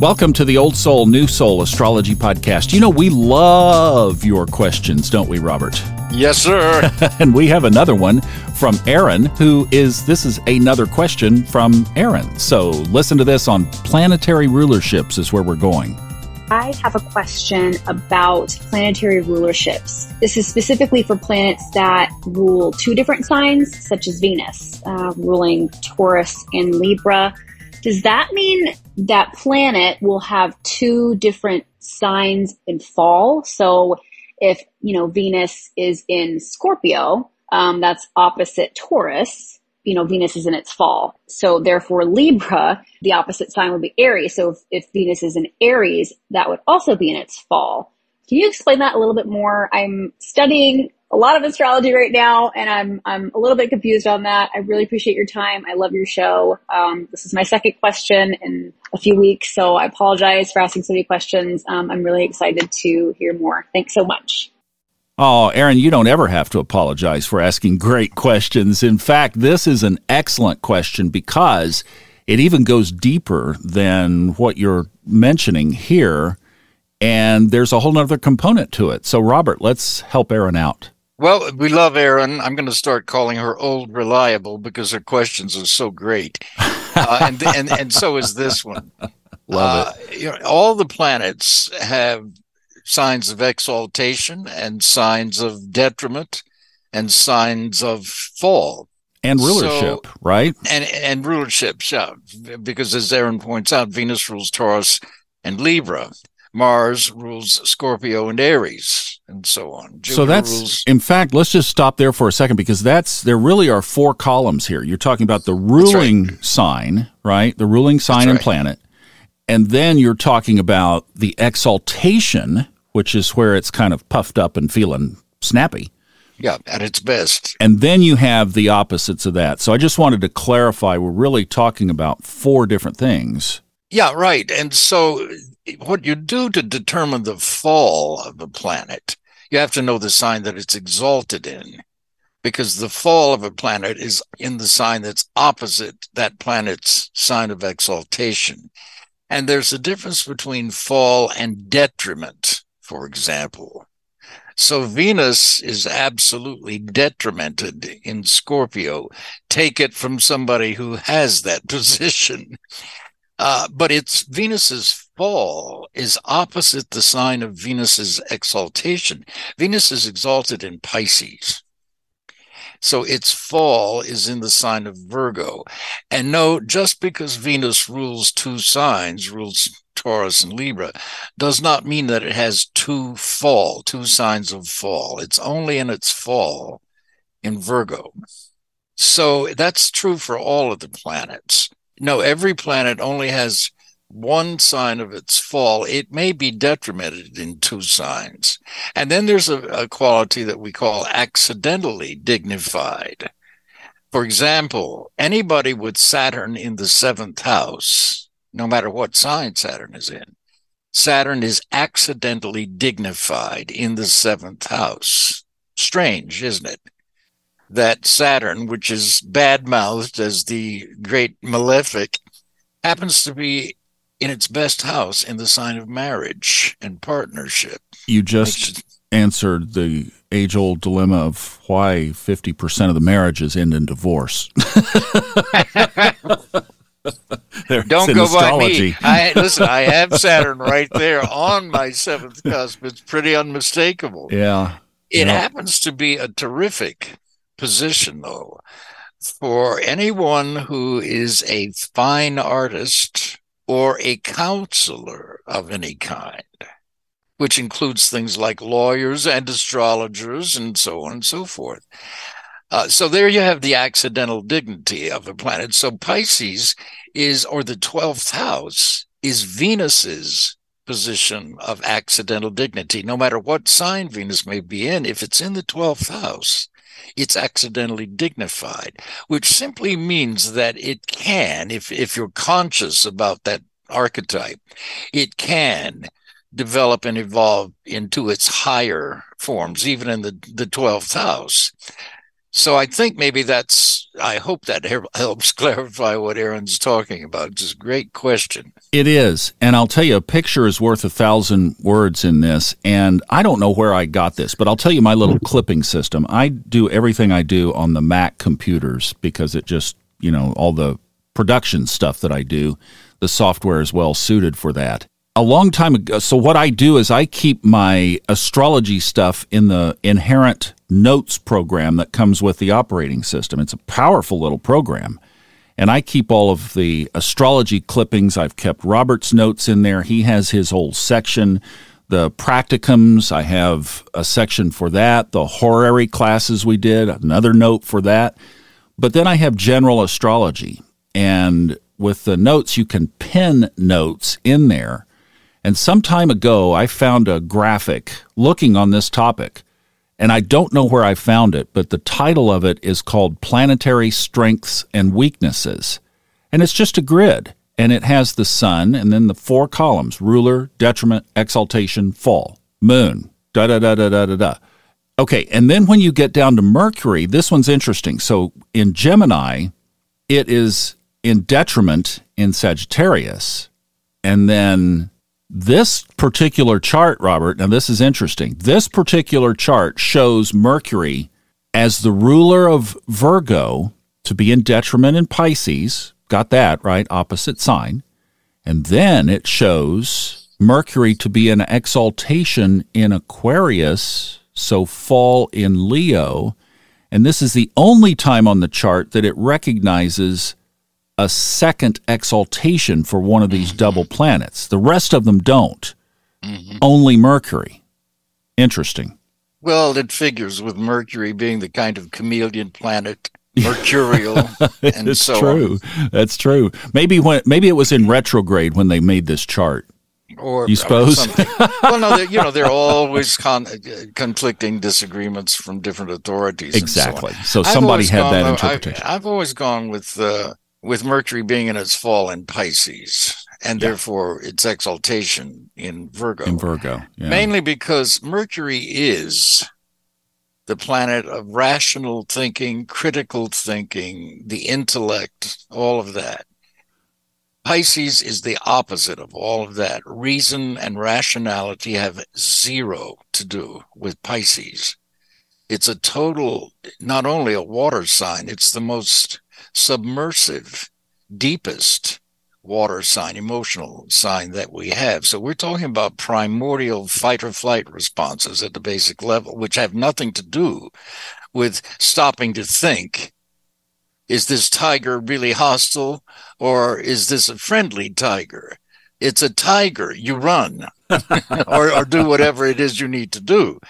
Welcome to the Old Soul, New Soul Astrology Podcast. You know, we love your questions, don't we, Robert? Yes, sir. and we have another one from Aaron, who is this is another question from Aaron. So listen to this on planetary rulerships, is where we're going. I have a question about planetary rulerships. This is specifically for planets that rule two different signs, such as Venus, uh, ruling Taurus and Libra. Does that mean that planet will have two different signs in fall? So if, you know, Venus is in Scorpio, um, that's opposite Taurus, you know, Venus is in its fall. So therefore Libra, the opposite sign would be Aries. So if, if Venus is in Aries, that would also be in its fall. Can you explain that a little bit more? I'm studying a lot of astrology right now, and I'm I'm a little bit confused on that. I really appreciate your time. I love your show. Um, this is my second question in a few weeks, so I apologize for asking so many questions. Um, I'm really excited to hear more. Thanks so much. Oh, Aaron, you don't ever have to apologize for asking great questions. In fact, this is an excellent question because it even goes deeper than what you're mentioning here. And there's a whole other component to it. So, Robert, let's help Aaron out. Well, we love Erin. I'm going to start calling her old reliable because her questions are so great, uh, and, and and so is this one. Love it. Uh, you know, all the planets have signs of exaltation and signs of detriment and signs of fall and rulership, so, right? And and rulership, yeah. Because as Erin points out, Venus rules Taurus and Libra. Mars rules Scorpio and Aries, and so on. Jupiter so that's, rules- in fact, let's just stop there for a second because that's there really are four columns here. You're talking about the ruling right. sign, right? The ruling sign right. and planet, and then you're talking about the exaltation, which is where it's kind of puffed up and feeling snappy. Yeah, at its best. And then you have the opposites of that. So I just wanted to clarify we're really talking about four different things. Yeah, right. And so what you do to determine the fall of a planet, you have to know the sign that it's exalted in, because the fall of a planet is in the sign that's opposite that planet's sign of exaltation. And there's a difference between fall and detriment, for example. So Venus is absolutely detrimented in Scorpio. Take it from somebody who has that position. Uh, but it's Venus's fall is opposite the sign of Venus's exaltation. Venus is exalted in Pisces. So its fall is in the sign of Virgo. And no, just because Venus rules two signs, rules Taurus and Libra, does not mean that it has two fall, two signs of fall. It's only in its fall in Virgo. So that's true for all of the planets. No, every planet only has one sign of its fall, it may be detrimented in two signs. And then there's a, a, quality that we call accidentally dignified. For example, anybody with Saturn in the seventh house, no matter what sign Saturn is in, Saturn is accidentally dignified in the seventh house. Strange, isn't it? That Saturn, which is bad mouthed as the great malefic, happens to be in its best house in the sign of marriage and partnership. You just answered the age old dilemma of why 50% of the marriages end in divorce. Don't go by me. I, listen, I have Saturn right there on my seventh cusp. It's pretty unmistakable. Yeah. It yeah. happens to be a terrific position, though, for anyone who is a fine artist or a counselor of any kind, which includes things like lawyers and astrologers and so on and so forth. Uh, so there you have the accidental dignity of a planet. So Pisces is, or the 12th house, is Venus's position of accidental dignity. No matter what sign Venus may be in, if it's in the 12th house, it's accidentally dignified, which simply means that it can, if, if you're conscious about that archetype, it can develop and evolve into its higher forms, even in the, the 12th house. So I think maybe that's, I hope that helps clarify what Aaron's talking about. It's a great question. It is. And I'll tell you, a picture is worth a thousand words in this. And I don't know where I got this, but I'll tell you my little clipping system. I do everything I do on the Mac computers because it just, you know, all the production stuff that I do, the software is well suited for that a long time ago. So what I do is I keep my astrology stuff in the inherent notes program that comes with the operating system. It's a powerful little program. And I keep all of the astrology clippings. I've kept Robert's notes in there. He has his whole section. The practicums, I have a section for that. The horary classes we did, another note for that. But then I have general astrology. And with the notes, you can pin notes in there and some time ago, I found a graphic looking on this topic, and I don't know where I found it, but the title of it is called Planetary Strengths and Weaknesses. And it's just a grid, and it has the sun and then the four columns ruler, detriment, exaltation, fall, moon, da da da da da da da. Okay, and then when you get down to Mercury, this one's interesting. So in Gemini, it is in detriment in Sagittarius, and then this particular chart, Robert, now this is interesting. This particular chart shows Mercury as the ruler of Virgo to be in detriment in Pisces. Got that, right? Opposite sign. And then it shows Mercury to be an exaltation in Aquarius, so fall in Leo. And this is the only time on the chart that it recognizes a second exaltation for one of these double planets. The rest of them don't. Mm-hmm. Only Mercury. Interesting. Well, it figures with Mercury being the kind of chameleon planet, mercurial, and it's so true. On. That's true. Maybe when maybe it was in retrograde when they made this chart. Or you suppose? Or well, no, you know, there are always con- conflicting disagreements from different authorities. Exactly. So, so, somebody had gone, that interpretation. I've, I've, always gone with uh, with Mercury being in its fall in Pisces and yeah. therefore its exaltation in Virgo. In Virgo, yeah. Mainly because Mercury is the planet of rational thinking, critical thinking, the intellect, all of that. Pisces is the opposite of all of that. Reason and rationality have zero to do with Pisces. It's a total, not only a water sign, it's the most submersive, deepest water sign, emotional sign that we have. So we're talking about primordial fight or flight responses at the basic level, which have nothing to do with stopping to think. Is this tiger really hostile or is this a friendly tiger? It's a tiger. You run or, or do whatever it is you need to do.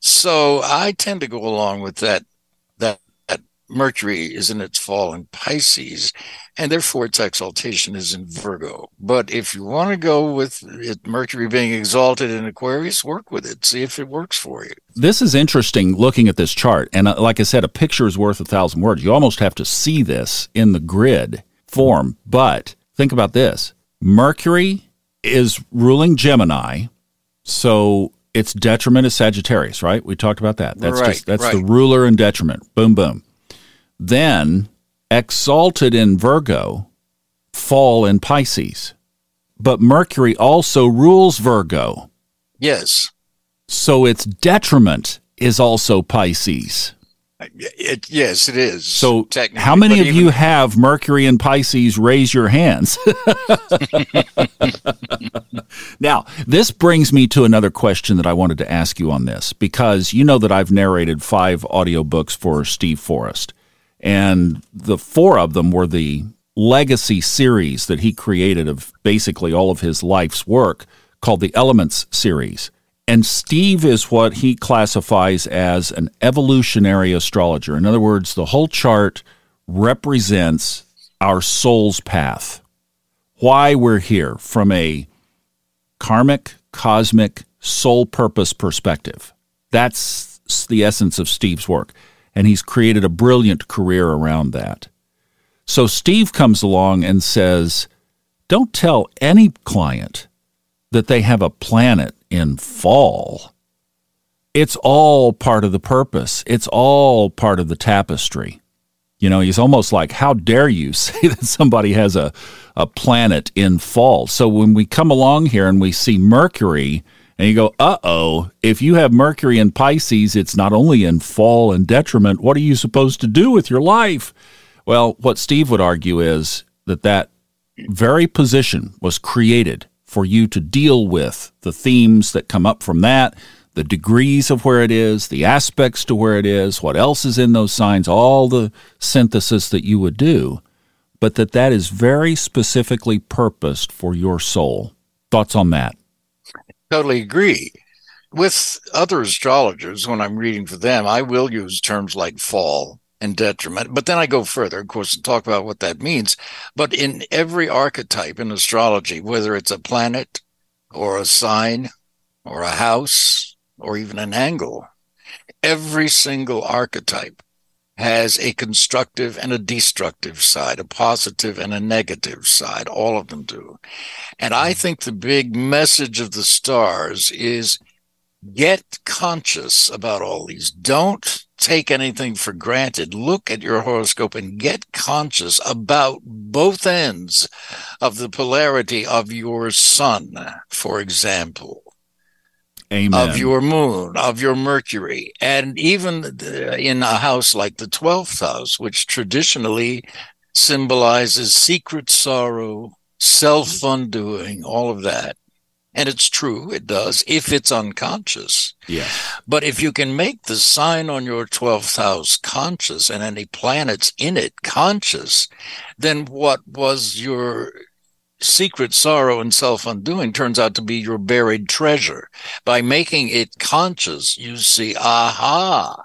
So I tend to go along with that Mercury is in its fall in Pisces, and therefore its exaltation is in Virgo. But if you want to go with it, Mercury being exalted in Aquarius, work with it. See if it works for you. This is interesting looking at this chart. And uh, like I said, a picture is worth a thousand words. You almost have to see this in the grid form. But think about this Mercury is ruling Gemini. So its detriment is Sagittarius, right? We talked about that. That's right, just that's right. the ruler and detriment. Boom boom then exalted in Virgo, fall in Pisces. But Mercury also rules Virgo. Yes. So its detriment is also Pisces. Uh, it, yes, it is. So, how many of even, you have Mercury and Pisces? Raise your hands. now, this brings me to another question that I wanted to ask you on this because you know that I've narrated five audiobooks for Steve Forrest. And the four of them were the legacy series that he created of basically all of his life's work called the Elements series. And Steve is what he classifies as an evolutionary astrologer. In other words, the whole chart represents our soul's path, why we're here from a karmic, cosmic, soul purpose perspective. That's the essence of Steve's work and he's created a brilliant career around that. So Steve comes along and says, Don't tell any client that they have a planet in fall. it's all part of the purpose. It's all part of the tapestry. You know, he's almost like, how dare you say that somebody has a, a planet in fall? So when we come along here and we see Mercury, and you go, uh oh, if you have Mercury in Pisces, it's not only in fall and detriment. What are you supposed to do with your life? Well, what Steve would argue is that that very position was created for you to deal with the themes that come up from that, the degrees of where it is, the aspects to where it is, what else is in those signs, all the synthesis that you would do, but that that is very specifically purposed for your soul. Thoughts on that? Totally agree. With other astrologers, when I'm reading for them, I will use terms like fall and detriment. But then I go further, of course, to talk about what that means. But in every archetype in astrology, whether it's a planet or a sign or a house or even an angle, every single archetype has a constructive and a destructive side, a positive and a negative side. All of them do. And I think the big message of the stars is get conscious about all these. Don't take anything for granted. Look at your horoscope and get conscious about both ends of the polarity of your sun, for example. Amen. Of your moon, of your Mercury, and even uh, in a house like the 12th house, which traditionally symbolizes secret sorrow, self undoing, all of that. And it's true, it does, if it's unconscious. Yes. But if you can make the sign on your 12th house conscious and any planets in it conscious, then what was your secret sorrow and self undoing turns out to be your buried treasure. By making it conscious, you see, aha,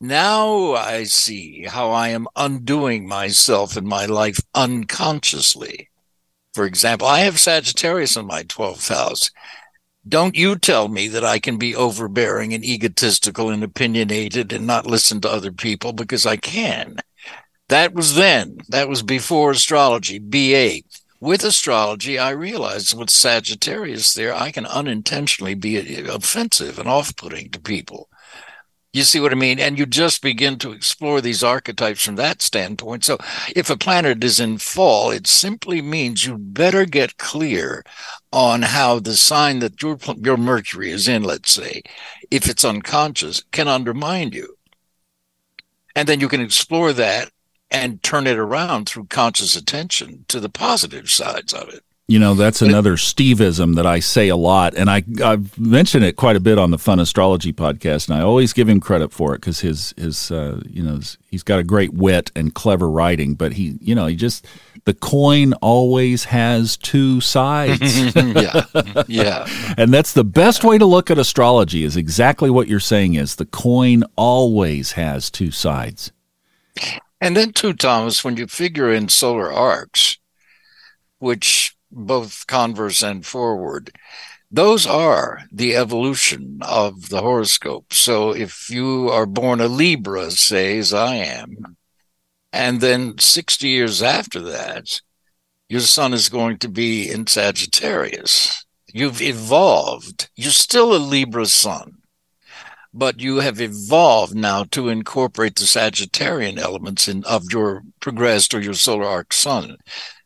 now I see how I am undoing myself in my life unconsciously. For example, I have Sagittarius in my 12th house. Don't you tell me that I can be overbearing and egotistical and opinionated and not listen to other people because I can. That was then. That was before astrology, BA. With astrology, I realized with Sagittarius there, I can unintentionally be eh, offensive and off putting to people. You see what I mean? And you just begin to explore these archetypes from that standpoint. So if a planet is in fall, it simply means you better get clear on how the sign that your, your Mercury is in, let's say, if it's unconscious, can undermine you. And then you can explore that and turn it around through conscious attention to the positive sides of it. You know, that's another Steveism that I say a lot, and I I've mentioned it quite a bit on the Fun Astrology podcast, and I always give him credit for it because his his uh, you know he's got a great wit and clever writing, but he you know he just the coin always has two sides. yeah, yeah, and that's the best way to look at astrology. Is exactly what you're saying. Is the coin always has two sides. And then too, Thomas, when you figure in solar arcs, which both converse and forward. Those are the evolution of the horoscope. So if you are born a Libra, say, as I am, and then 60 years after that, your sun is going to be in Sagittarius. You've evolved. You're still a Libra sun, but you have evolved now to incorporate the Sagittarian elements in, of your progressed or your solar arc sun.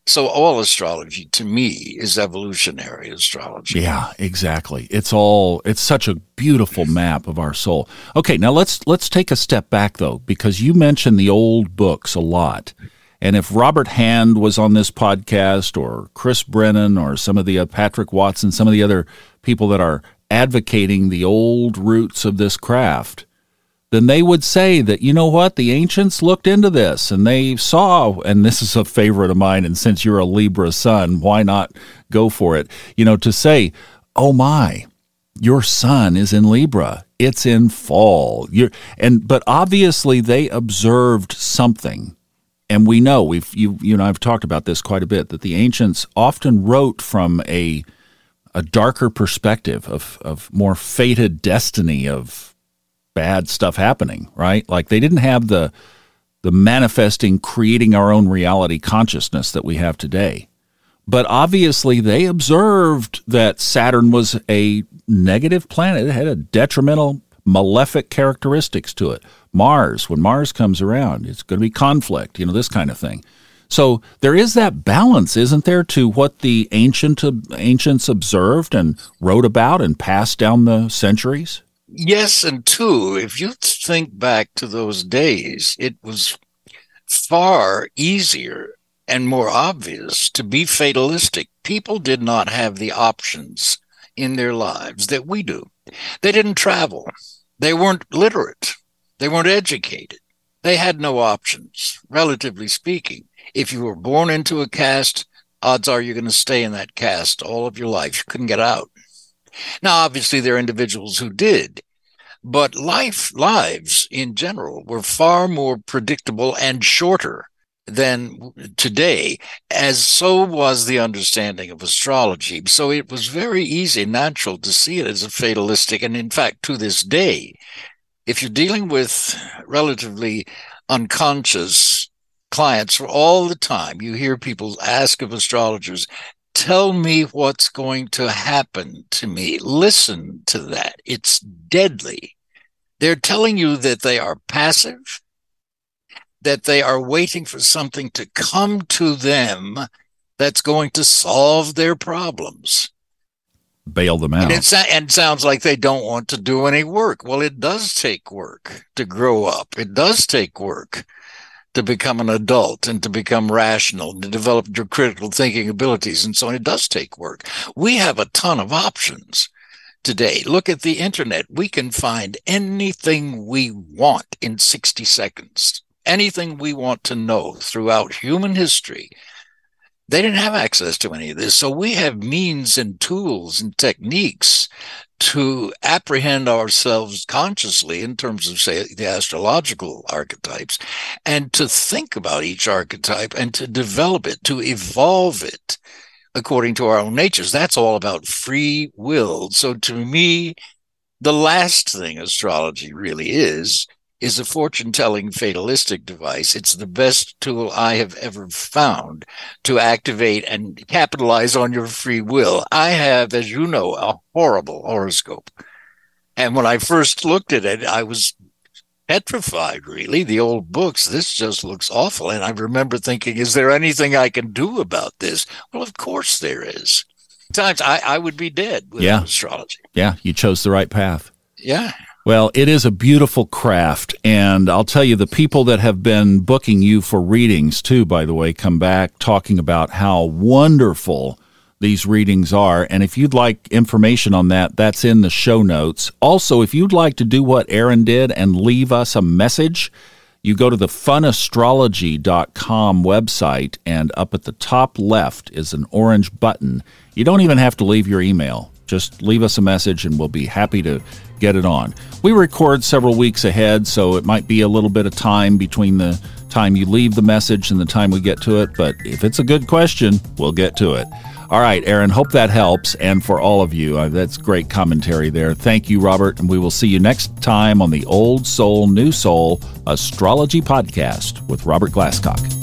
So all astrology to me is evolutionary astrology. Yeah, exactly. It's all it's such a beautiful map of our soul. Okay, now let's let's take a step back though because you mentioned the old books a lot. And if Robert Hand was on this podcast or Chris Brennan or some of the uh, Patrick Watson, some of the other people that are advocating the old roots of this craft, then they would say that, you know what, the ancients looked into this and they saw, and this is a favorite of mine, and since you're a Libra sun, why not go for it? You know, to say, oh my, your sun is in Libra. It's in fall. You're, and but obviously they observed something. And we know we've you you know I've talked about this quite a bit that the ancients often wrote from a a darker perspective of of more fated destiny of bad stuff happening, right? Like they didn't have the the manifesting, creating our own reality consciousness that we have today. But obviously, they observed that Saturn was a negative planet. It had a detrimental malefic characteristics to it. Mars, when Mars comes around, it's going to be conflict, you know, this kind of thing. So there is that balance, isn't there, to what the ancient ancients observed and wrote about and passed down the centuries? Yes, and two, if you think back to those days, it was far easier and more obvious to be fatalistic. People did not have the options in their lives that we do. They didn't travel. They weren't literate. They weren't educated. They had no options, relatively speaking. If you were born into a caste, odds are you're going to stay in that caste all of your life. You couldn't get out. Now, obviously, there are individuals who did, but life lives in general were far more predictable and shorter than today, as so was the understanding of astrology. So it was very easy, natural to see it as a fatalistic. And in fact, to this day, if you're dealing with relatively unconscious clients for all the time, you hear people ask of astrologers, tell me what's going to happen to me. Listen to that. It's deadly. They're telling you that they are passive that they are waiting for something to come to them that's going to solve their problems. Bail them out. And it, and sounds like they don't want to do any work. Well, it does take work to grow up. It does take work to become an adult and to become rational, to develop your critical thinking abilities and so on. It does take work. We have a ton of options today. Look at the internet. We can find anything we want in 60 seconds anything we want to know throughout human history. They didn't have access to any of this. So we have means and tools and techniques to apprehend ourselves consciously in terms of, say, the astrological archetypes and to think about each archetype and to develop it, to evolve it according to our own natures. That's all about free will. So to me, the last thing astrology really is is a fortune telling fatalistic device. It's the best tool I have ever found to activate and capitalize on your free will. I have, as you know, a horrible horoscope. And when I first looked at it, I was petrified, really. The old books, this just looks awful. And I remember thinking, is there anything I can do about this? Well, of course there is. Times I, I would be dead with yeah. astrology. Yeah, you chose the right path. Yeah. Well, it is a beautiful craft. And I'll tell you, the people that have been booking you for readings, too, by the way, come back talking about how wonderful these readings are. And if you'd like information on that, that's in the show notes. Also, if you'd like to do what Aaron did and leave us a message, you go to the funastrology.com website, and up at the top left is an orange button. You don't even have to leave your email. Just leave us a message and we'll be happy to get it on. We record several weeks ahead, so it might be a little bit of time between the time you leave the message and the time we get to it, but if it's a good question, we'll get to it. All right, Aaron, hope that helps. And for all of you, uh, that's great commentary there. Thank you, Robert. And we will see you next time on the Old Soul, New Soul Astrology Podcast with Robert Glasscock.